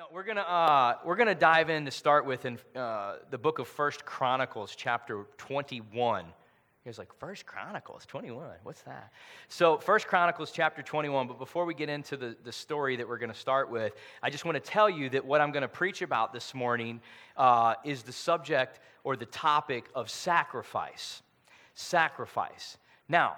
No, we're gonna uh, we're gonna dive in to start with in uh, the book of First Chronicles, chapter twenty-one. He was like, First Chronicles 21, what's that? So, First Chronicles chapter 21, but before we get into the, the story that we're going to start with, I just want to tell you that what I'm going to preach about this morning uh, is the subject or the topic of sacrifice. Sacrifice. Now,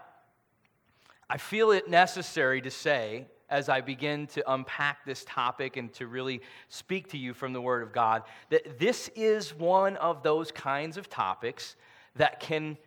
I feel it necessary to say as I begin to unpack this topic and to really speak to you from the Word of God that this is one of those kinds of topics that can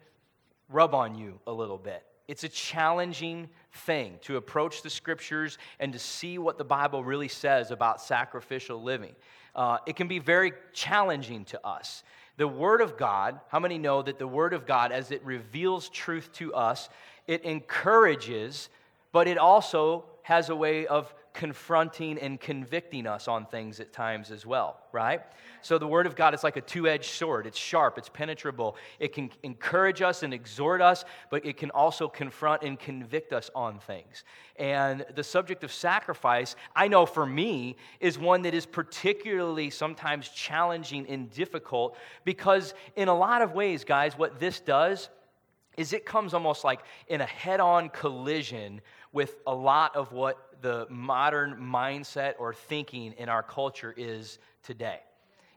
rub on you a little bit. It's a challenging thing to approach the scriptures and to see what the Bible really says about sacrificial living. Uh, it can be very challenging to us. The Word of God, how many know that the Word of God, as it reveals truth to us, it encourages, but it also has a way of confronting and convicting us on things at times as well, right? So the Word of God is like a two edged sword. It's sharp, it's penetrable. It can encourage us and exhort us, but it can also confront and convict us on things. And the subject of sacrifice, I know for me, is one that is particularly sometimes challenging and difficult because, in a lot of ways, guys, what this does is it comes almost like in a head on collision with a lot of what the modern mindset or thinking in our culture is today.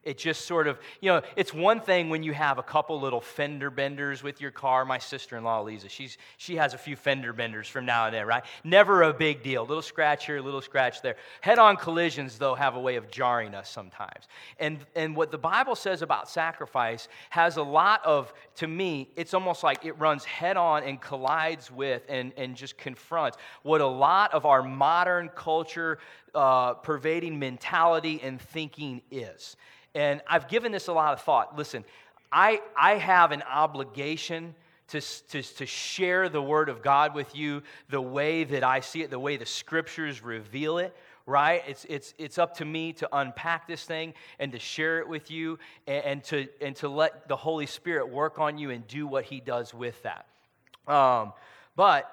It just sort of, you know, it's one thing when you have a couple little fender benders with your car. My sister in law, Lisa, she's, she has a few fender benders from now and then, right? Never a big deal. Little scratch here, little scratch there. Head on collisions, though, have a way of jarring us sometimes. And, and what the Bible says about sacrifice has a lot of, to me, it's almost like it runs head on and collides with and, and just confronts what a lot of our modern culture uh, pervading mentality and thinking is. And I've given this a lot of thought. Listen, I, I have an obligation to, to, to share the Word of God with you the way that I see it, the way the Scriptures reveal it, right? It's, it's, it's up to me to unpack this thing and to share it with you and, and to, and to let the Holy Spirit work on you and do what He does with that. Um, but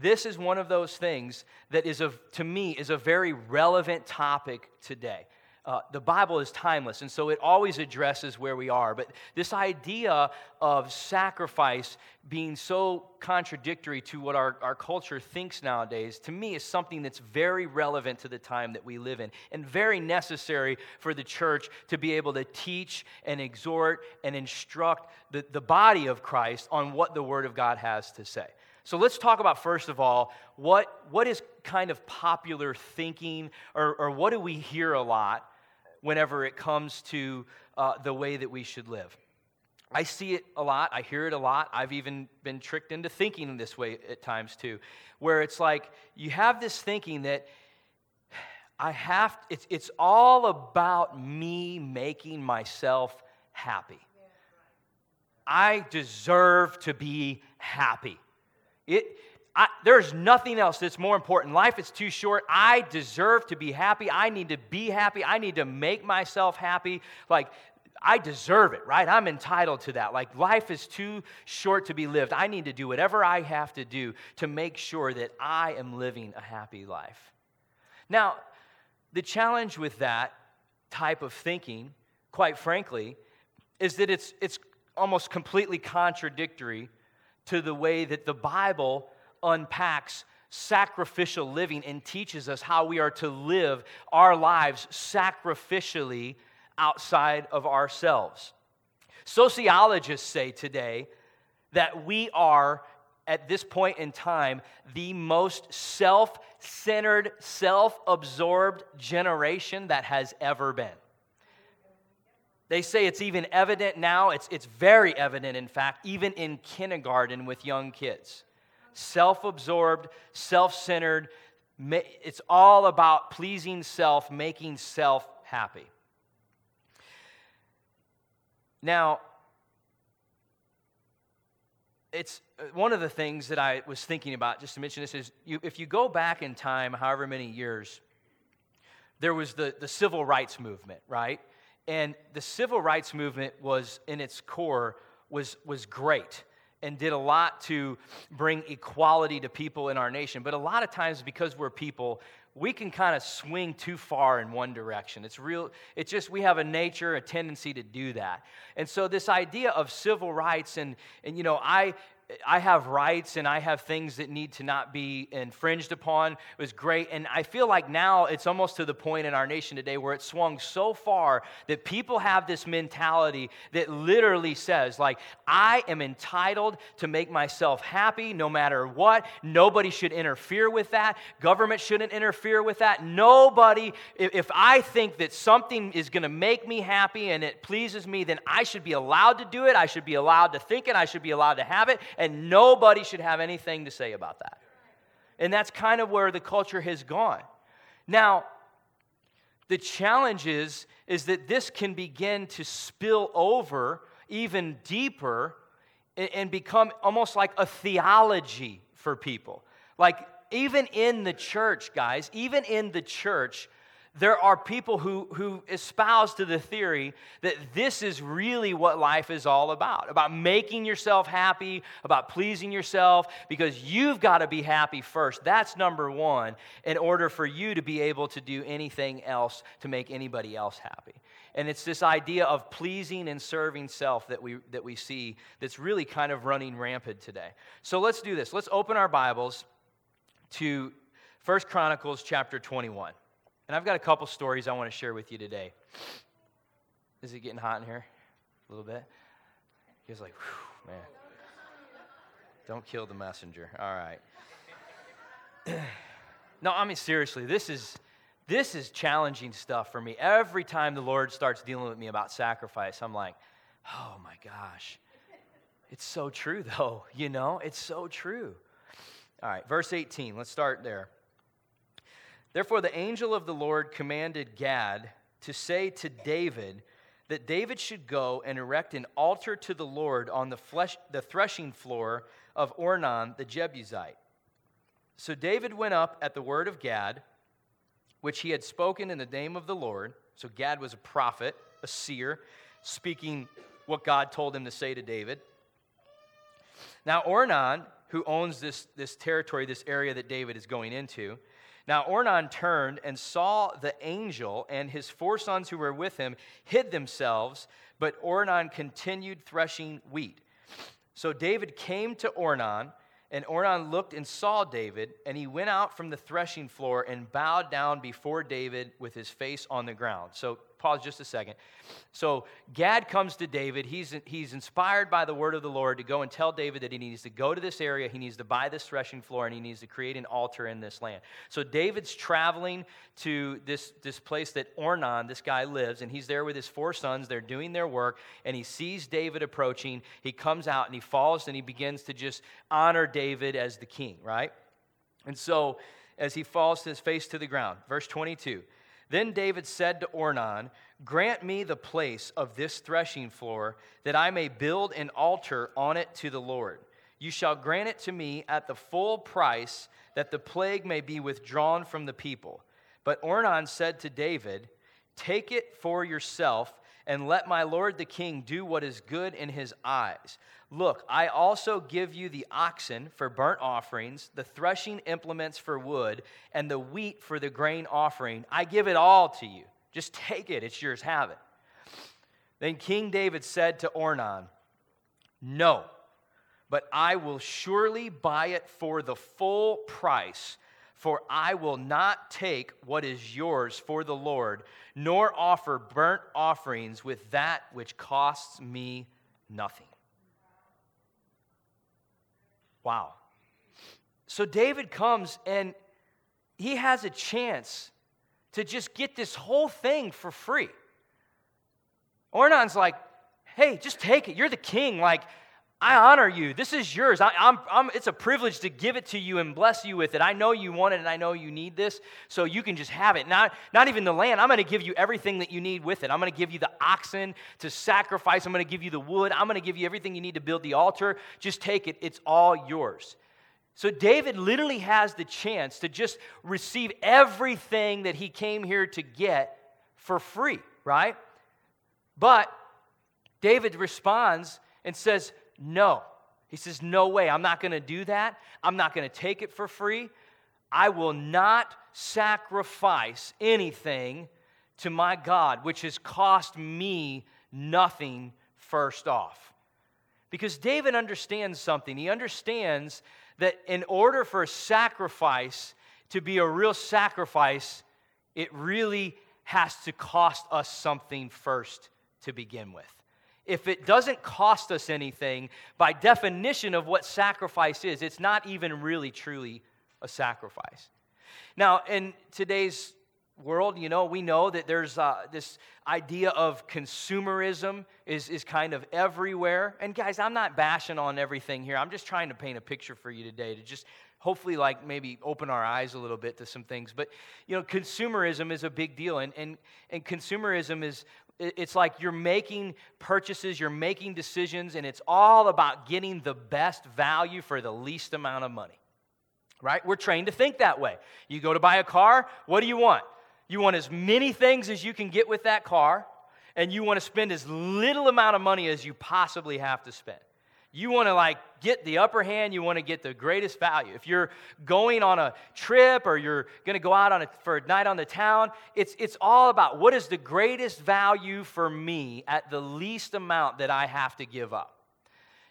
this is one of those things that is, a, to me, is a very relevant topic today uh, the Bible is timeless, and so it always addresses where we are. But this idea of sacrifice being so contradictory to what our, our culture thinks nowadays, to me, is something that's very relevant to the time that we live in and very necessary for the church to be able to teach and exhort and instruct the, the body of Christ on what the Word of God has to say. So let's talk about, first of all, what, what is kind of popular thinking or, or what do we hear a lot whenever it comes to uh, the way that we should live. I see it a lot. I hear it a lot. I've even been tricked into thinking this way at times too, where it's like you have this thinking that I have, it's, it's all about me making myself happy. I deserve to be happy. It, There's nothing else that's more important. Life is too short. I deserve to be happy. I need to be happy. I need to make myself happy. Like, I deserve it, right? I'm entitled to that. Like, life is too short to be lived. I need to do whatever I have to do to make sure that I am living a happy life. Now, the challenge with that type of thinking, quite frankly, is that it's, it's almost completely contradictory to the way that the Bible unpacks sacrificial living and teaches us how we are to live our lives sacrificially outside of ourselves. Sociologists say today that we are, at this point in time, the most self centered, self absorbed generation that has ever been. They say it's even evident now, it's, it's very evident, in fact, even in kindergarten with young kids self absorbed, self centered. It's all about pleasing self, making self happy. Now, it's uh, one of the things that I was thinking about, just to mention this, is you, if you go back in time, however many years, there was the, the civil rights movement, right? And the civil rights movement was, in its core, was, was great and did a lot to bring equality to people in our nation. But a lot of times, because we're people, we can kind of swing too far in one direction. It's real, it's just we have a nature, a tendency to do that. And so this idea of civil rights and and you know, I I have rights and I have things that need to not be infringed upon. It was great. And I feel like now it's almost to the point in our nation today where it swung so far that people have this mentality that literally says, like, I am entitled to make myself happy no matter what. Nobody should interfere with that. Government shouldn't interfere with that. Nobody, if I think that something is going to make me happy and it pleases me, then I should be allowed to do it. I should be allowed to think it. I should be allowed to have it and nobody should have anything to say about that. And that's kind of where the culture has gone. Now, the challenge is, is that this can begin to spill over even deeper and become almost like a theology for people. Like, even in the church, guys, even in the church, there are people who, who espouse to the theory that this is really what life is all about about making yourself happy, about pleasing yourself, because you've got to be happy first. That's number one, in order for you to be able to do anything else to make anybody else happy. And it's this idea of pleasing and serving self that we, that we see that's really kind of running rampant today. So let's do this. Let's open our Bibles to First Chronicles chapter 21. And I've got a couple stories I want to share with you today. Is it getting hot in here? A little bit? He was like, man. Don't kill the messenger. All right. no, I mean seriously, this is this is challenging stuff for me. Every time the Lord starts dealing with me about sacrifice, I'm like, oh my gosh. It's so true though, you know? It's so true. All right, verse 18. Let's start there. Therefore, the angel of the Lord commanded Gad to say to David that David should go and erect an altar to the Lord on the, flesh, the threshing floor of Ornan the Jebusite. So David went up at the word of Gad, which he had spoken in the name of the Lord. So Gad was a prophet, a seer, speaking what God told him to say to David. Now, Ornan, who owns this, this territory, this area that David is going into, now Ornan turned and saw the angel, and his four sons who were with him hid themselves, but Ornan continued threshing wheat. So David came to Ornan, and Ornan looked and saw David, and he went out from the threshing floor and bowed down before David with his face on the ground. So pause just a second. So Gad comes to David. He's, he's inspired by the word of the Lord to go and tell David that he needs to go to this area, he needs to buy this threshing floor, and he needs to create an altar in this land. So David's traveling to this, this place that Ornan, this guy, lives, and he's there with his four sons. They're doing their work, and he sees David approaching. He comes out and he falls and he begins to just honor David as the king, right? And so as he falls his face to the ground, verse 22. Then David said to Ornan, Grant me the place of this threshing floor, that I may build an altar on it to the Lord. You shall grant it to me at the full price, that the plague may be withdrawn from the people. But Ornan said to David, Take it for yourself, and let my lord the king do what is good in his eyes. Look, I also give you the oxen for burnt offerings, the threshing implements for wood, and the wheat for the grain offering. I give it all to you. Just take it, it's yours, have it. Then King David said to Ornan, No, but I will surely buy it for the full price. For I will not take what is yours for the Lord, nor offer burnt offerings with that which costs me nothing. Wow. So David comes and he has a chance to just get this whole thing for free. Ornan's like, hey, just take it. You're the king. Like, I honor you. This is yours. I, I'm, I'm, it's a privilege to give it to you and bless you with it. I know you want it and I know you need this, so you can just have it. Not, not even the land. I'm going to give you everything that you need with it. I'm going to give you the oxen to sacrifice. I'm going to give you the wood. I'm going to give you everything you need to build the altar. Just take it. It's all yours. So David literally has the chance to just receive everything that he came here to get for free, right? But David responds and says, No. He says, No way. I'm not going to do that. I'm not going to take it for free. I will not sacrifice anything to my God, which has cost me nothing first off. Because David understands something. He understands that in order for a sacrifice to be a real sacrifice, it really has to cost us something first to begin with. If it doesn't cost us anything, by definition of what sacrifice is, it's not even really truly a sacrifice. Now, in today's world, you know, we know that there's uh, this idea of consumerism is, is kind of everywhere. And guys, I'm not bashing on everything here. I'm just trying to paint a picture for you today to just hopefully like maybe open our eyes a little bit to some things. But, you know, consumerism is a big deal. And, and, and consumerism is, it's like you're making purchases, you're making decisions, and it's all about getting the best value for the least amount of money. Right? We're trained to think that way. You go to buy a car, what do you want? You want as many things as you can get with that car, and you want to spend as little amount of money as you possibly have to spend. You want to like get the upper hand, you want to get the greatest value. If you're going on a trip or you're going to go out on a, for a night on the town, it's, it's all about what is the greatest value for me at the least amount that I have to give up.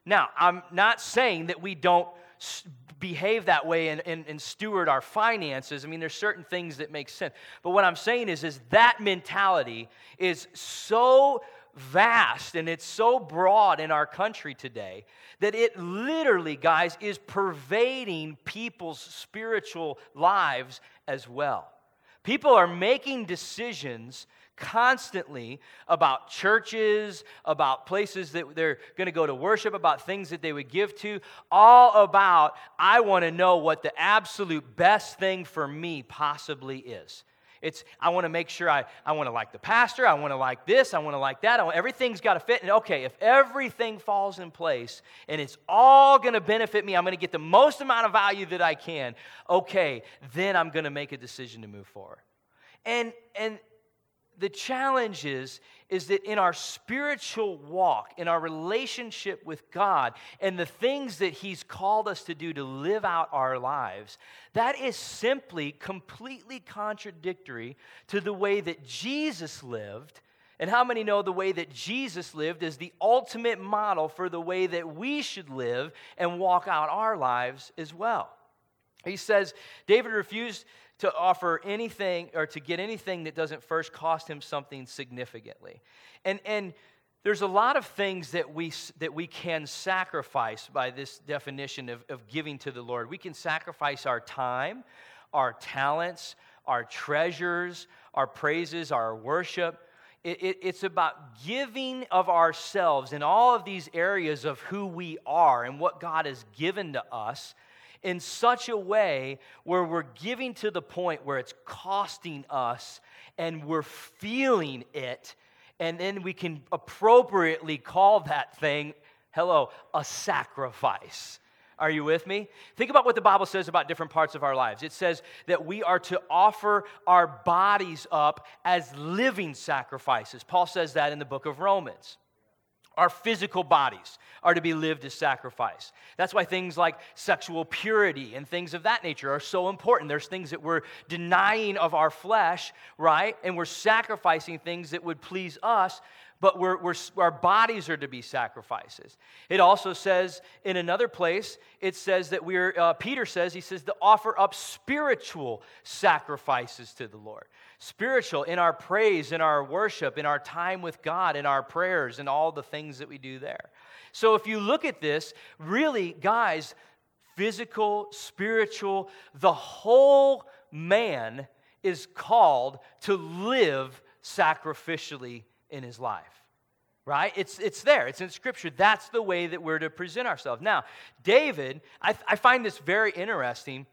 Now, I'm not saying that we don't behave that way and, and, and, steward our finances. I mean, there's certain things that make sense. But what I'm saying is, is that mentality is so vast and it's so broad in our country today that it literally, guys, is pervading people's spiritual lives as well. People are making decisions constantly about churches, about places that they're going to go to worship, about things that they would give to, all about, I want to know what the absolute best thing for me possibly is. It's, I want to make sure I, I want to like the pastor, I want to like this, I want to like that. Want, everything's got to fit. And okay, if everything falls in place and it's all going to benefit me, I'm going to get the most amount of value that I can, okay, then I'm going to make a decision to move forward. And, and the challenge is, is that in our spiritual walk, in our relationship with God, and the things that He's called us to do to live out our lives, that is simply completely contradictory to the way that Jesus lived. And how many know the way that Jesus lived is the ultimate model for the way that we should live and walk out our lives as well? He says, David refused to offer anything or to get anything that doesn't first cost him something significantly. And, and there's a lot of things that we, that we can sacrifice by this definition of, of giving to the Lord. We can sacrifice our time, our talents, our treasures, our praises, our worship. It, it, it's about giving of ourselves in all of these areas of who we are and what God has given to us in such a way where we're giving to the point where it's costing us and we're feeling it, and then we can appropriately call that thing, hello, a sacrifice. Are you with me? Think about what the Bible says about different parts of our lives. It says that we are to offer our bodies up as living sacrifices. Paul says that in the book of Romans. Our physical bodies are to be lived as sacrifice. That's why things like sexual purity and things of that nature are so important. There's things that we're denying of our flesh, right? And we're sacrificing things that would please us but we're, we're, our bodies are to be sacrifices. It also says in another place, it says that we're, uh, Peter says, he says to offer up spiritual sacrifices to the Lord. Spiritual in our praise, in our worship, in our time with God, in our prayers, and all the things that we do there. So if you look at this, really, guys, physical, spiritual, the whole man is called to live sacrificially in his life. Right? It's, it's there. It's in Scripture. That's the way that we're to present ourselves. Now, David, I, I find this very interesting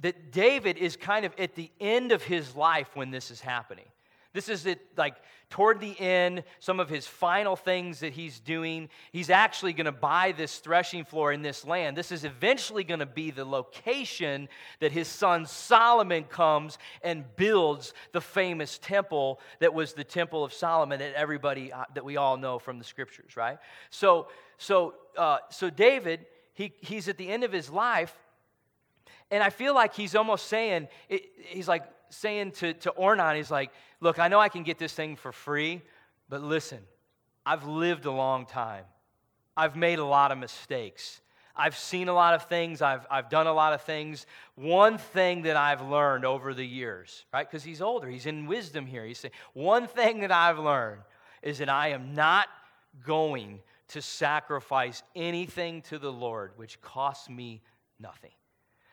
that David is kind of at the end of his life when this is happening. This is it, like toward the end, some of his final things that he's doing. He's actually going to buy this threshing floor in this land. This is eventually going to be the location that his son Solomon comes and builds the famous temple that was the temple of Solomon that everybody uh, that we all know from the scriptures, right? So, so, uh, so David, he, he's at the end of his life And I feel like he's almost saying, he's like saying to, to Ornan, he's like, look, I know I can get this thing for free, but listen, I've lived a long time. I've made a lot of mistakes. I've seen a lot of things. I've, I've done a lot of things. One thing that I've learned over the years, right? Because he's older, he's in wisdom here. He's saying, one thing that I've learned is that I am not going to sacrifice anything to the Lord which costs me nothing.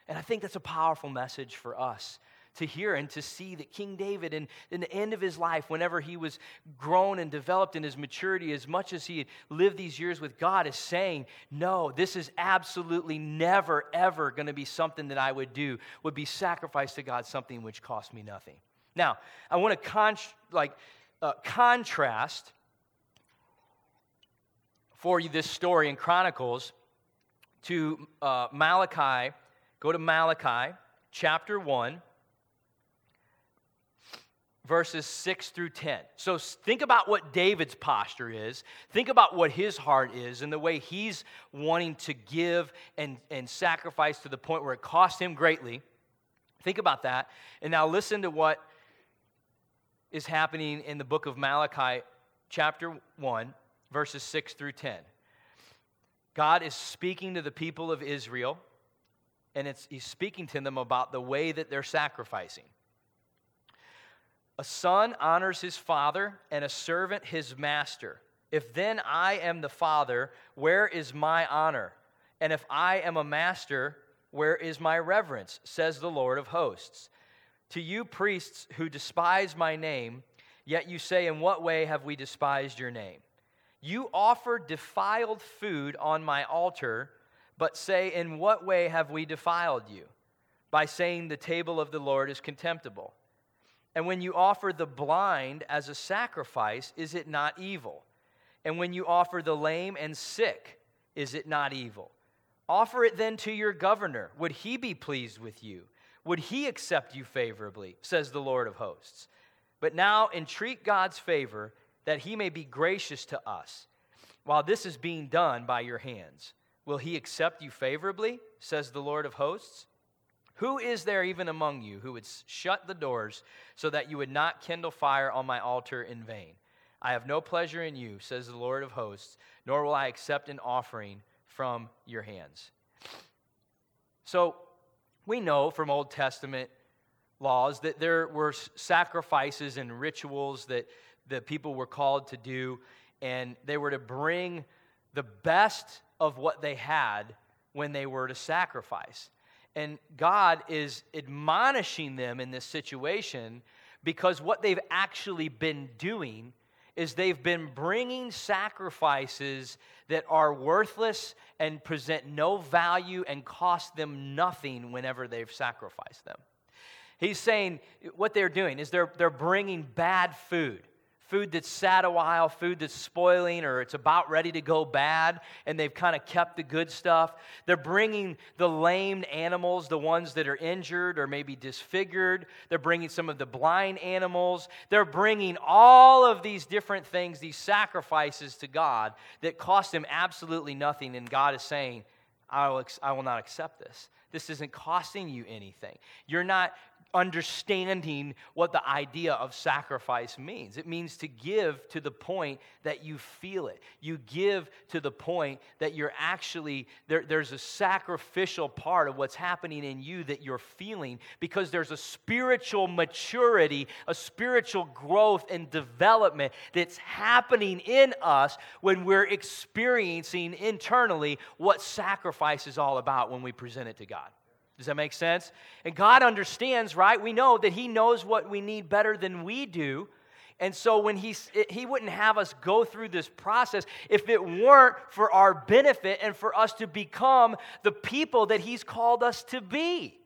And I think that's a powerful message for us to hear and to see that King David, in, in the end of his life, whenever he was grown and developed in his maturity, as much as he had lived these years with God, is saying, No, this is absolutely never, ever going to be something that I would do, would be sacrificed to God, something which cost me nothing. Now, I want to con- like, uh, contrast for you this story in Chronicles to uh, Malachi. Go to Malachi chapter 1 verses 6 through 10. So think about what David's posture is. Think about what his heart is and the way he's wanting to give and, and sacrifice to the point where it cost him greatly. Think about that. And now listen to what is happening in the book of Malachi, chapter 1, verses 6 through 10. God is speaking to the people of Israel, and it's, he's speaking to them about the way that they're sacrificing. A son honors his father, and a servant his master. If then I am the father, where is my honor? And if I am a master, where is my reverence? Says the Lord of hosts. To you, priests who despise my name, yet you say, In what way have we despised your name? You offer defiled food on my altar, but say, In what way have we defiled you? By saying, The table of the Lord is contemptible. And when you offer the blind as a sacrifice, is it not evil? And when you offer the lame and sick, is it not evil? Offer it then to your governor. Would he be pleased with you? Would he accept you favorably? Says the Lord of hosts. But now entreat God's favor that he may be gracious to us while this is being done by your hands. Will he accept you favorably? Says the Lord of hosts. Who is there even among you who would shut the doors so that you would not kindle fire on my altar in vain? I have no pleasure in you, says the Lord of hosts, nor will I accept an offering from your hands. So we know from Old Testament laws that there were sacrifices and rituals that the people were called to do, and they were to bring the best of what they had when they were to sacrifice. And God is admonishing them in this situation because what they've actually been doing is they've been bringing sacrifices that are worthless and present no value and cost them nothing whenever they've sacrificed them. He's saying what they're doing is they're, they're bringing bad food food that's sat a while, food that's spoiling or it's about ready to go bad, and they've kind of kept the good stuff. They're bringing the lamed animals, the ones that are injured or maybe disfigured. They're bringing some of the blind animals. They're bringing all of these different things, these sacrifices to God that cost them absolutely nothing. And God is saying, I will, I will not accept this. This isn't costing you anything. You're not understanding what the idea of sacrifice means. It means to give to the point that you feel it. You give to the point that you're actually, there, there's a sacrificial part of what's happening in you that you're feeling because there's a spiritual maturity, a spiritual growth and development that's happening in us when we're experiencing internally what sacrifice is all about when we present it to God. Does that make sense? And God understands, right? We know that He knows what we need better than we do. And so when he, he wouldn't have us go through this process if it weren't for our benefit and for us to become the people that he's called us to be.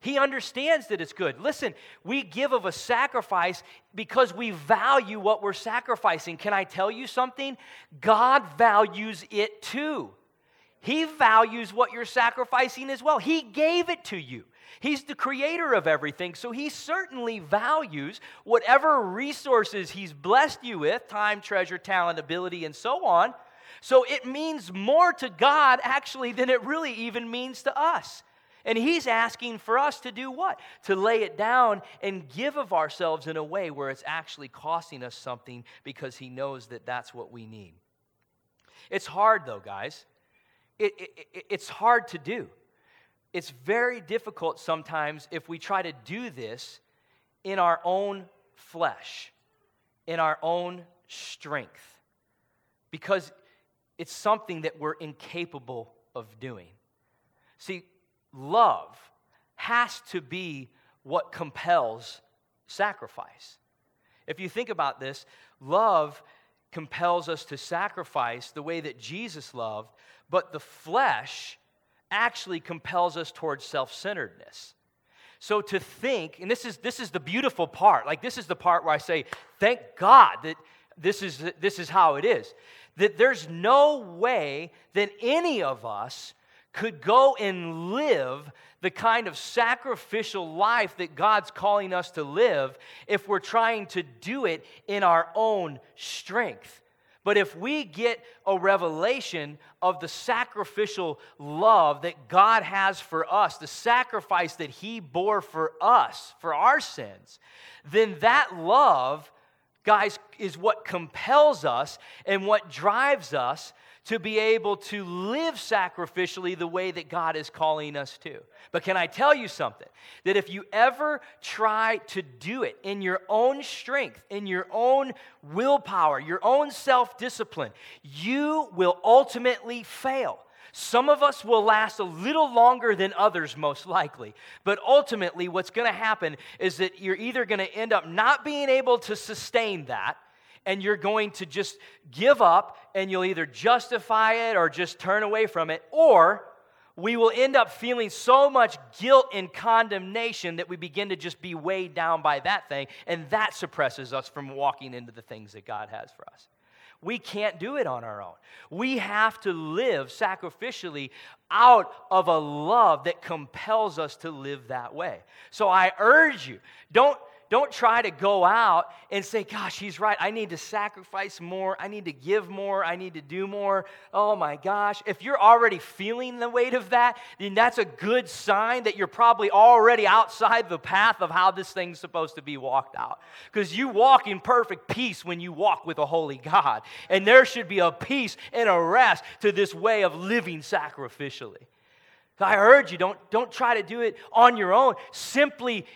He understands that it's good. Listen, we give of a sacrifice because we value what we're sacrificing. Can I tell you something? God values it too. He values what you're sacrificing as well. He gave it to you. He's the creator of everything, so he certainly values whatever resources he's blessed you with time, treasure, talent, ability, and so on. So it means more to God actually than it really even means to us. And He's asking for us to do what? To lay it down and give of ourselves in a way where it's actually costing us something because He knows that that's what we need. It's hard, though, guys. It, it, it's hard to do. It's very difficult sometimes if we try to do this in our own flesh, in our own strength, because it's something that we're incapable of doing. See, love has to be what compels sacrifice. If you think about this, love compels us to sacrifice the way that Jesus loved, but the flesh actually compels us towards self centeredness. So to think, and this is, this is the beautiful part, like this is the part where I say, thank God that this is, this is how it is. That there's no way that any of us could go and live the kind of sacrificial life that God's calling us to live if we're trying to do it in our own strength. But if we get a revelation of the sacrificial love that God has for us, the sacrifice that He bore for us, for our sins, then that love, guys, is what compels us and what drives us to be able to live sacrificially the way that God is calling us to. But can I tell you something? That if you ever try to do it in your own strength, in your own willpower, your own self discipline, you will ultimately fail. Some of us will last a little longer than others, most likely. But ultimately, what's going to happen is that you're either going to end up not being able to sustain that, and you're going to just give up and you'll either justify it or just turn away from it, or we will end up feeling so much guilt and condemnation that we begin to just be weighed down by that thing, and that suppresses us from walking into the things that God has for us. We can't do it on our own. We have to live sacrificially out of a love that compels us to live that way. So I urge you, don't don't try to go out and say, Gosh, he's right. I need to sacrifice more. I need to give more. I need to do more. Oh my gosh. If you're already feeling the weight of that, then that's a good sign that you're probably already outside the path of how this thing's supposed to be walked out. Because you walk in perfect peace when you walk with a holy God. And there should be a peace and a rest to this way of living sacrificially. I urge you, don't, don't try to do it on your own. Simply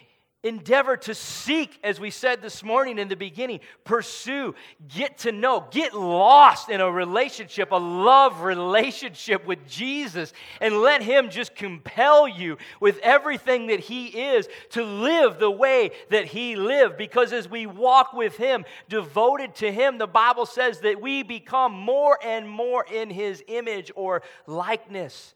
endeavor to seek, as we said this morning in the beginning, pursue, get to know, get lost in a relationship, a love relationship with Jesus, and let Him just compel you with everything that He is to live the way that He lived. Because as we walk with Him, devoted to Him, the Bible says that we become more and more in His image or likeness.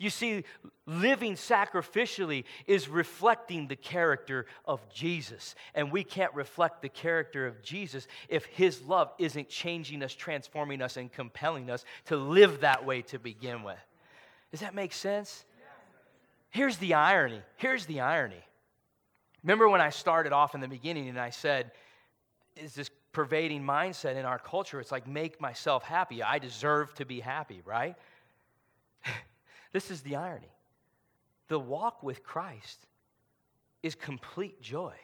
You see, living sacrificially is reflecting the character of Jesus. And we can't reflect the character of Jesus if His love isn't changing us, transforming us, and compelling us to live that way to begin with. Does that make sense? Here's the irony. Here's the irony. Remember when I started off in the beginning and I said, is this pervading mindset in our culture? It's like, make myself happy. I deserve to be happy, right? This is the irony. The walk with Christ is complete joy,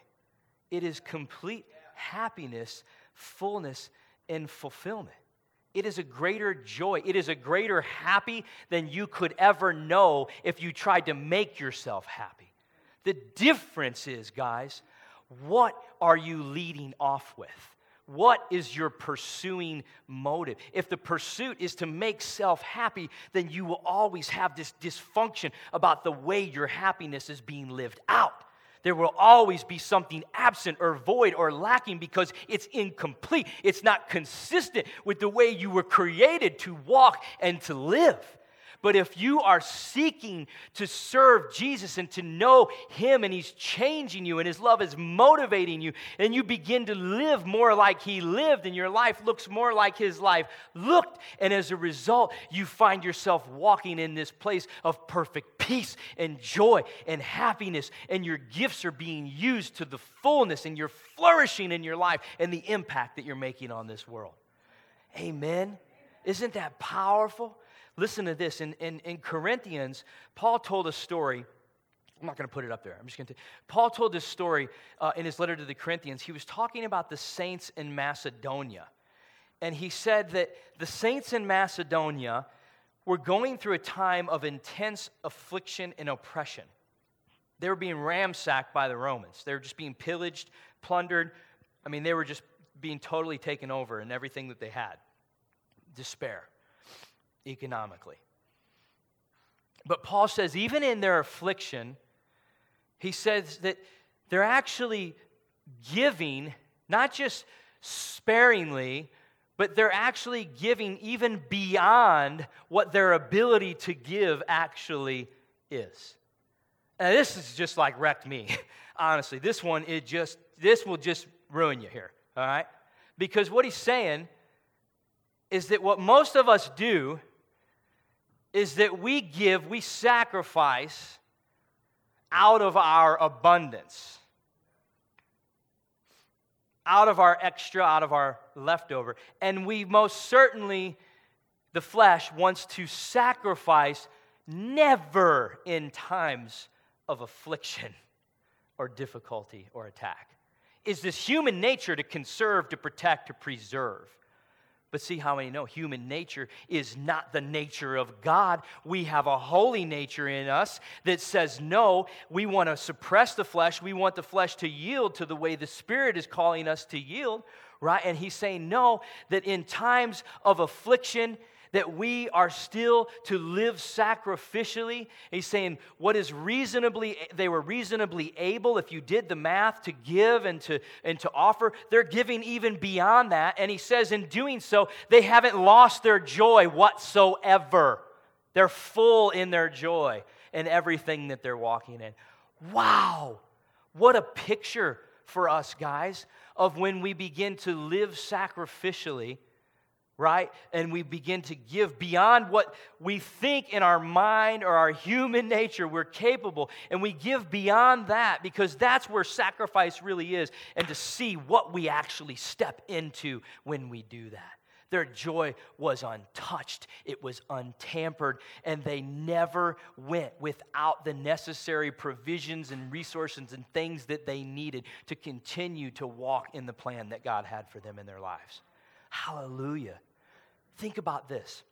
it is complete happiness, fullness, and fulfillment. It is a greater joy. It is a greater happy than you could ever know if you tried to make yourself happy. The difference is, guys, what are you leading off with? What is your pursuing motive? If the pursuit is to make self happy, then you will always have this dysfunction about the way your happiness is being lived out. There will always be something absent or void or lacking because it's incomplete. It's not consistent with the way you were created to walk and to live. But if you are seeking to serve Jesus and to know Him and He's changing you and His love is motivating you, and you begin to live more like He lived and your life looks more like His life looked, and as a result, you find yourself walking in this place of perfect peace and joy and happiness, and your gifts are being used to the fullness, and you're flourishing in your life and the impact that you're making on this world. Amen. Isn't that powerful? Listen to this. In, in, in Corinthians, Paul told a story I'm not going to put it up there. I'm just going to. Paul told this story uh, in his letter to the Corinthians. He was talking about the saints in Macedonia. And he said that the saints in Macedonia were going through a time of intense affliction and oppression. They were being ransacked by the Romans, they were just being pillaged, plundered. I mean, they were just being totally taken over in everything that they had. Despair, economically. But Paul says, even in their affliction, he says that they're actually giving, not just sparingly, but they're actually giving even beyond what their ability to give actually is. And this is just like wrecked me, honestly. This one, it just, this will just ruin you here, all right? Because what he's saying is that what most of us do is that we give, we sacrifice out of our abundance, out of our extra, out of our leftover. And we most certainly, the flesh wants to sacrifice never in times of affliction or difficulty or attack. Is this human nature to conserve, to protect, to preserve? But see how many know human nature is not the nature of God. We have a holy nature in us that says, no, we want to suppress the flesh. We want the flesh to yield to the way the Spirit is calling us to yield, right? And He's saying, no, that in times of affliction, that we are still to live sacrificially. He's saying what is reasonably, they were reasonably able, if you did the math, to give and to, and to offer. They're giving even beyond that. And he says, in doing so, they haven't lost their joy whatsoever. They're full in their joy and everything that they're walking in. Wow, what a picture for us, guys, of when we begin to live sacrificially right? And we begin to give beyond what we think in our mind or our human nature we're capable. And we give beyond that because that's where sacrifice really is, and to see what we actually step into when we do that. Their joy was untouched, it was untampered, and they never went without the necessary provisions and resources and things that they needed to continue to walk in the plan that God had for them in their lives. Hallelujah. Think about this.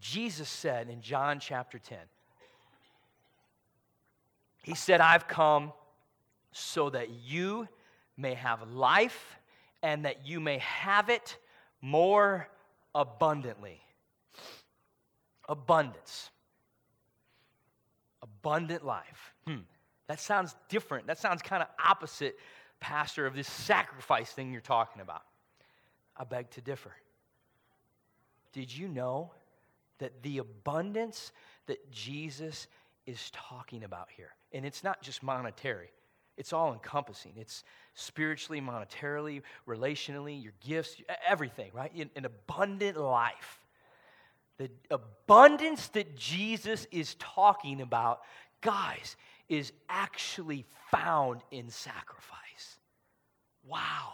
Jesus said in John chapter 10, He said, I've come so that you may have life and that you may have it more abundantly. Abundance. Abundant life. Hmm. That sounds different. That sounds kind of opposite, Pastor, of this sacrifice thing you're talking about. I beg to differ. Did you know that the abundance that Jesus is talking about here, and it's not just monetary, it's all encompassing. It's spiritually, monetarily, relationally, your gifts, everything, right? An abundant life. The abundance that Jesus is talking about, guys, is actually found in sacrifice. Wow.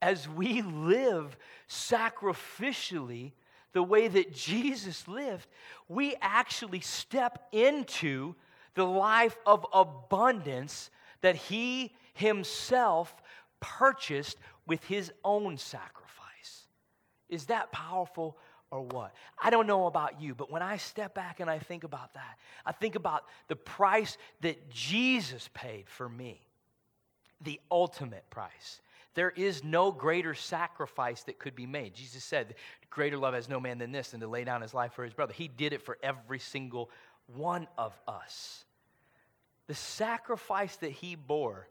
As we live sacrificially, the way that Jesus lived, we actually step into the life of abundance that he himself purchased with his own sacrifice. Is that powerful or what? I don't know about you, but when I step back and I think about that, I think about the price that Jesus paid for me, the ultimate price. There is no greater sacrifice that could be made. Jesus said, Greater love has no man than this, than to lay down his life for his brother. He did it for every single one of us. The sacrifice that he bore,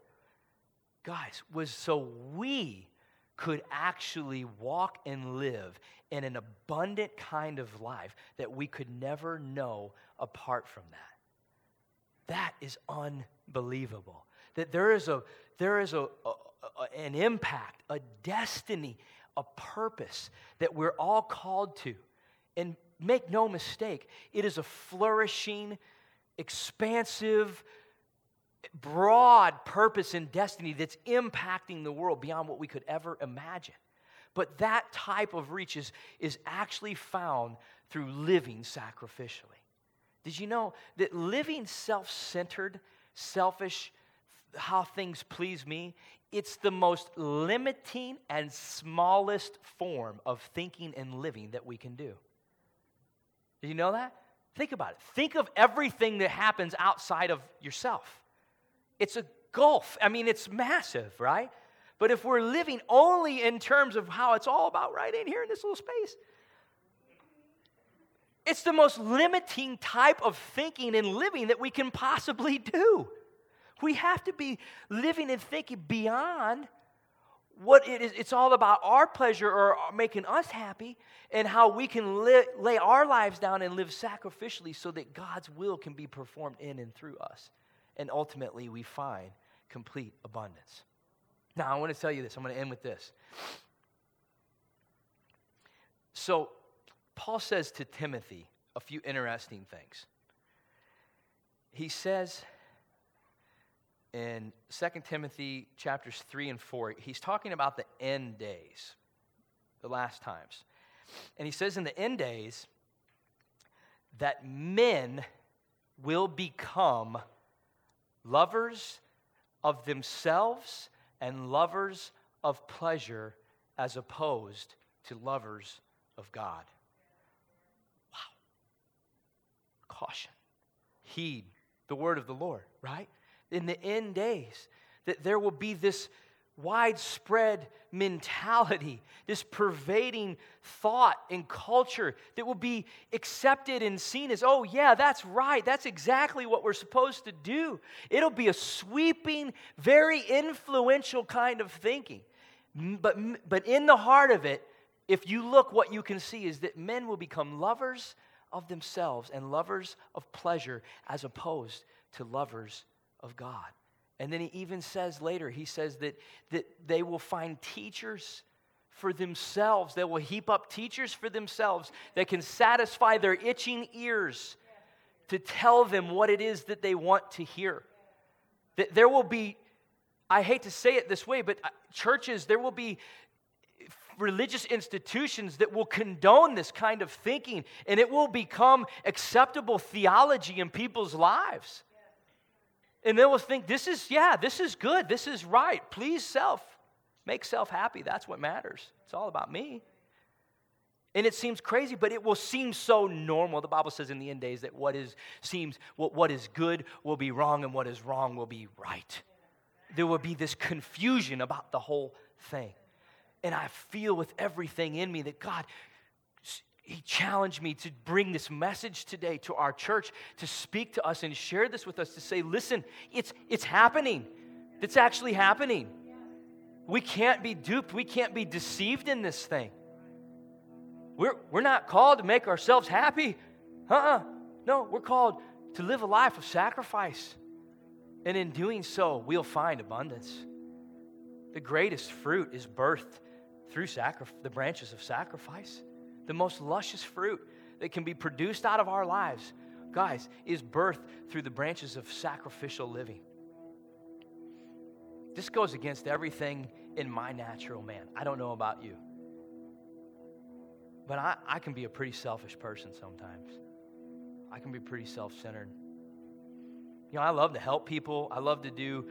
guys, was so we could actually walk and live in an abundant kind of life that we could never know apart from that. That is unbelievable. That there is a, there is a, a an impact, a destiny, a purpose that we're all called to. And make no mistake, it is a flourishing, expansive, broad purpose and destiny that's impacting the world beyond what we could ever imagine. But that type of reach is, is actually found through living sacrificially. Did you know that living self centered selfish, how things please me, it's the most limiting and smallest form of thinking and living that we can do. Did you know that? Think about it. Think of everything that happens outside of yourself. It's a gulf. I mean, it's massive, right? But if we're living only in terms of how it's all about right in here in this little space, it's the most limiting type of thinking and living that we can possibly do. We have to be living and thinking beyond what it is. It's all about our pleasure or making us happy and how we can li- lay our lives down and live sacrificially so that God's will can be performed in and through us. And ultimately, we find complete abundance. Now, I want to tell you this. I'm going to end with this. So, Paul says to Timothy a few interesting things. He says in 2 Timothy chapters 3 and 4, he's talking about the end days, the last times. And he says in the end days that men will become lovers of themselves and lovers of pleasure as opposed to lovers of God. Wow. Caution. Heed the word of the Lord, right? In the end days, that there will be this widespread mentality, this pervading thought and culture that will be accepted and seen as, oh, yeah, that's right. That's exactly what we're supposed to do. It'll be a sweeping, very influential kind of thinking. But, but in the heart of it, if you look, what you can see is that men will become lovers of themselves and lovers of pleasure as opposed to lovers of God. And then he even says later, he says that, that they will find teachers for themselves. They will heap up teachers for themselves that can satisfy their itching ears to tell them what it is that they want to hear. That there will be, I hate to say it this way, but uh, churches, there will be religious institutions that will condone this kind of thinking and it will become acceptable theology in people's lives. And then we'll think, this is, yeah, this is good. This is right. Please self. Make self happy. That's what matters. It's all about me. And it seems crazy, but it will seem so normal. The Bible says in the end days that what is seems what, what is good will be wrong and what is wrong will be right. There will be this confusion about the whole thing. And I feel with everything in me that God, he challenged me to bring this message today to our church, to speak to us and share this with us, to say, listen, it's, it's happening. It's actually happening. We can't be duped. We can't be deceived in this thing. We're, we're not called to make ourselves happy. Uh uh-uh. uh No, we're called to live a life of sacrifice. And in doing so, we'll find abundance. The greatest fruit is birthed through sacri- the branches of sacrifice the most luscious fruit that can be produced out of our lives, guys, is birth through the branches of sacrificial living. This goes against everything in my natural man. I don't know about you. But I, I can be a pretty selfish person sometimes. I can be pretty self centered. You know, I love to help people. I love to do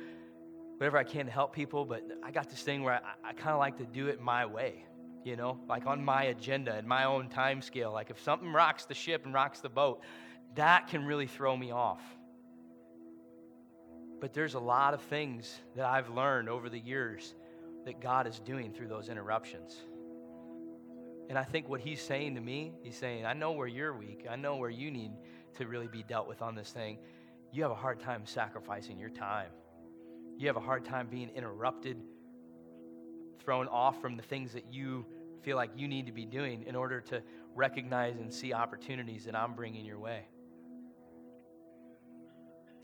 whatever I can to help people, but I got this thing where I, I kind of like to do it my way you know, like on my agenda and my own time scale. Like if something rocks the ship and rocks the boat, that can really throw me off. But there's a lot of things that I've learned over the years that God is doing through those interruptions. And I think what he's saying to me, he's saying, I know where you're weak. I know where you need to really be dealt with on this thing. You have a hard time sacrificing your time. You have a hard time being interrupted thrown off from the things that you feel like you need to be doing in order to recognize and see opportunities that I'm bringing your way.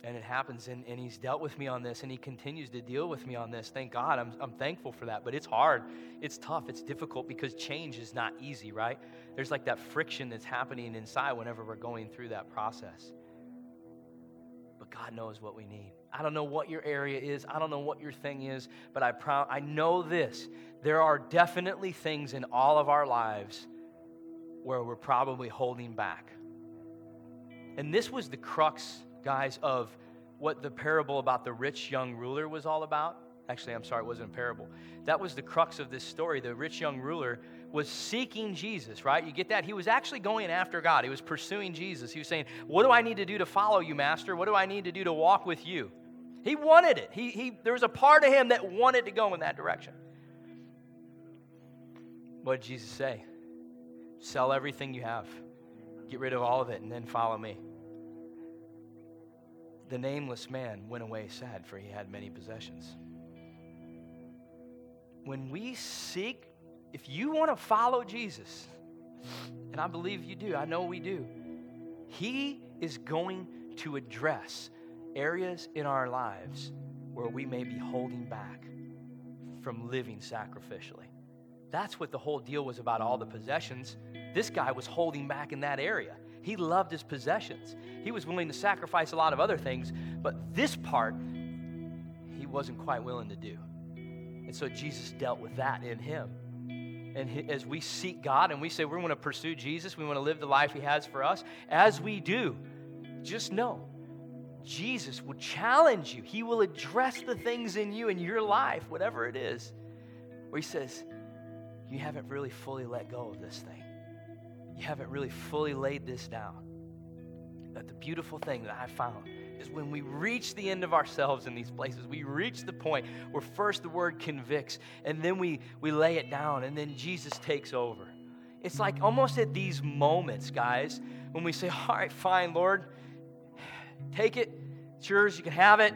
And it happens, and, and he's dealt with me on this, and he continues to deal with me on this. Thank God. I'm, I'm thankful for that. But it's hard. It's tough. It's difficult because change is not easy, right? There's like that friction that's happening inside whenever we're going through that process. But God knows what we need. I don't know what your area is. I don't know what your thing is, but I, I know this. There are definitely things in all of our lives where we're probably holding back. And this was the crux, guys, of what the parable about the rich young ruler was all about? Actually, I'm sorry, it wasn't a parable. That was the crux of this story. The rich young ruler was seeking Jesus, right? You get that? He was actually going after God. He was pursuing Jesus. He was saying, What do I need to do to follow you, Master? What do I need to do to walk with you? He wanted it. He, he, there was a part of him that wanted to go in that direction. What did Jesus say? Sell everything you have, get rid of all of it, and then follow me. The nameless man went away sad, for he had many possessions. When we seek, if you want to follow Jesus, and I believe you do, I know we do, he is going to address areas in our lives where we may be holding back from living sacrificially. That's what the whole deal was about all the possessions. This guy was holding back in that area. He loved his possessions. He was willing to sacrifice a lot of other things, but this part, he wasn't quite willing to do. And so Jesus dealt with that in him. And as we seek God and we say we want to pursue Jesus, we want to live the life he has for us, as we do, just know Jesus will challenge you. He will address the things in you in your life, whatever it is, where he says, You haven't really fully let go of this thing. You haven't really fully laid this down. But the beautiful thing that I found is when we reach the end of ourselves in these places, we reach the point where first the word convicts, and then we, we lay it down, and then Jesus takes over. It's like almost at these moments, guys, when we say, All right, fine, Lord, take it. It's yours. You can have it.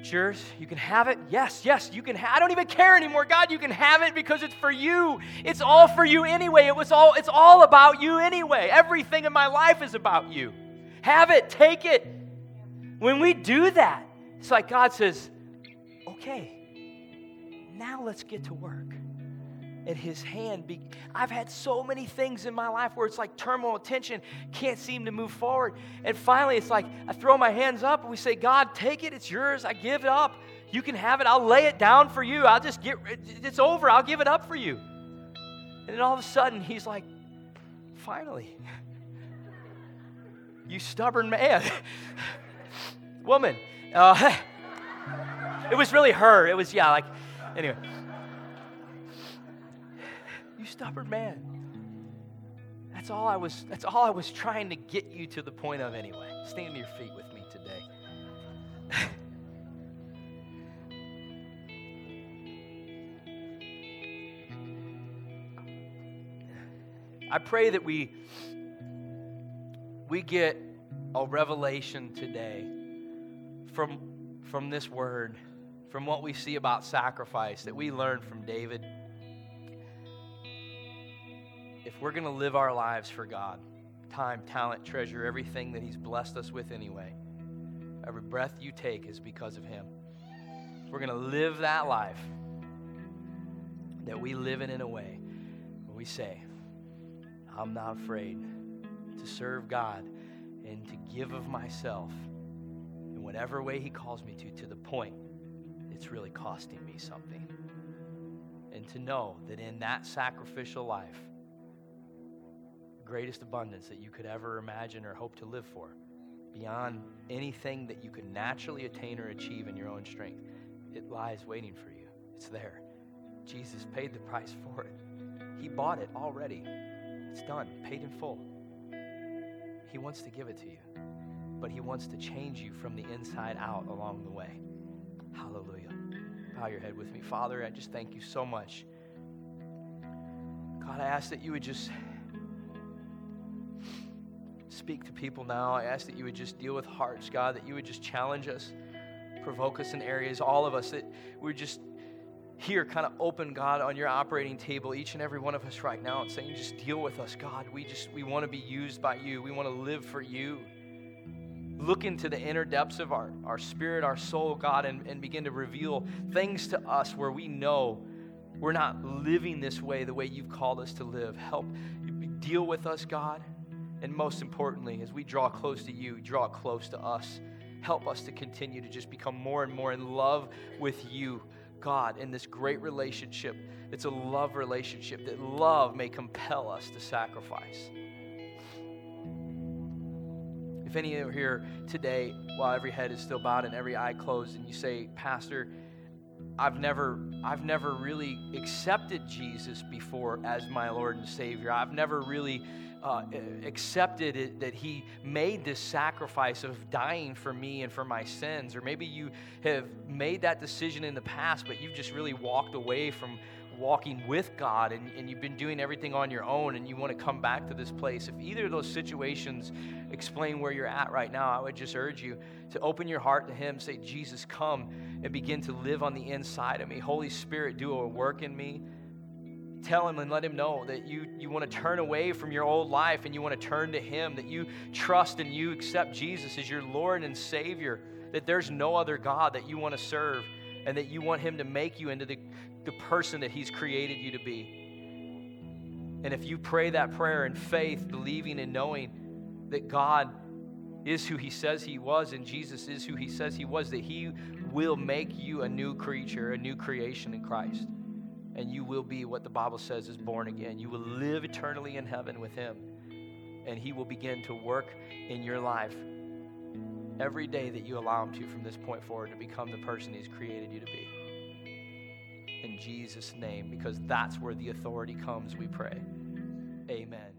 It's yours. You can have it. Yes, yes, you can. I don't even care anymore. God, you can have it because it's for you. It's all for you anyway. It was all. It's all about you anyway. Everything in my life is about you. Have it. Take it. When we do that, it's like God says, "Okay, now let's get to work." and his hand. Be, I've had so many things in my life where it's like turmoil, tension, can't seem to move forward. And finally, it's like I throw my hands up and we say, God, take it, it's yours, I give it up. You can have it, I'll lay it down for you. I'll just get it's over, I'll give it up for you. And then all of a sudden, he's like, finally, you stubborn man. Woman. Uh, it was really her. It was, yeah, like, anyway You stubborn man. That's all I was that's all I was trying to get you to the point of anyway. Stand to your feet with me today. I pray that we we get a revelation today from from this word, from what we see about sacrifice that we learn from David if we're going to live our lives for God, time, talent, treasure, everything that He's blessed us with anyway, every breath you take is because of Him. If we're going to live that life, that we live it in a way where we say, I'm not afraid to serve God and to give of myself in whatever way He calls me to, to the point it's really costing me something. And to know that in that sacrificial life, greatest abundance that you could ever imagine or hope to live for, beyond anything that you could naturally attain or achieve in your own strength. It lies waiting for you. It's there. Jesus paid the price for it. He bought it already. It's done, paid in full. He wants to give it to you, but He wants to change you from the inside out along the way. Hallelujah. Bow your head with me. Father, I just thank you so much. God, I ask that you would just speak to people now. I ask that you would just deal with hearts, God, that you would just challenge us, provoke us in areas, all of us, that we're just here, kind of open, God, on your operating table, each and every one of us right now, and saying, just deal with us, God. We just, we want to be used by you. We want to live for you. Look into the inner depths of our, our spirit, our soul, God, and, and begin to reveal things to us where we know we're not living this way the way you've called us to live. Help deal with us, God. And most importantly, as we draw close to you, draw close to us. Help us to continue to just become more and more in love with you, God, in this great relationship. It's a love relationship that love may compel us to sacrifice. If any of you are here today, while every head is still bowed and every eye closed, and you say, Pastor, I've never, I've never really accepted Jesus before as my Lord and Savior. I've never really uh, accepted it, that He made this sacrifice of dying for me and for my sins. Or maybe you have made that decision in the past, but you've just really walked away from walking with God and, and you've been doing everything on your own and you want to come back to this place. If either of those situations explain where you're at right now, I would just urge you to open your heart to Him. Say, Jesus, come and begin to live on the inside of me. Holy Spirit, do a work in me tell him and let him know that you, you want to turn away from your old life and you want to turn to him, that you trust and you accept Jesus as your Lord and Savior, that there's no other God that you want to serve, and that you want him to make you into the, the person that he's created you to be. And if you pray that prayer in faith, believing and knowing that God is who he says he was and Jesus is who he says he was, that he will make you a new creature, a new creation in Christ and you will be what the Bible says is born again. You will live eternally in heaven with Him, and He will begin to work in your life every day that you allow Him to from this point forward to become the person He's created you to be. In Jesus' name, because that's where the authority comes, we pray. Amen.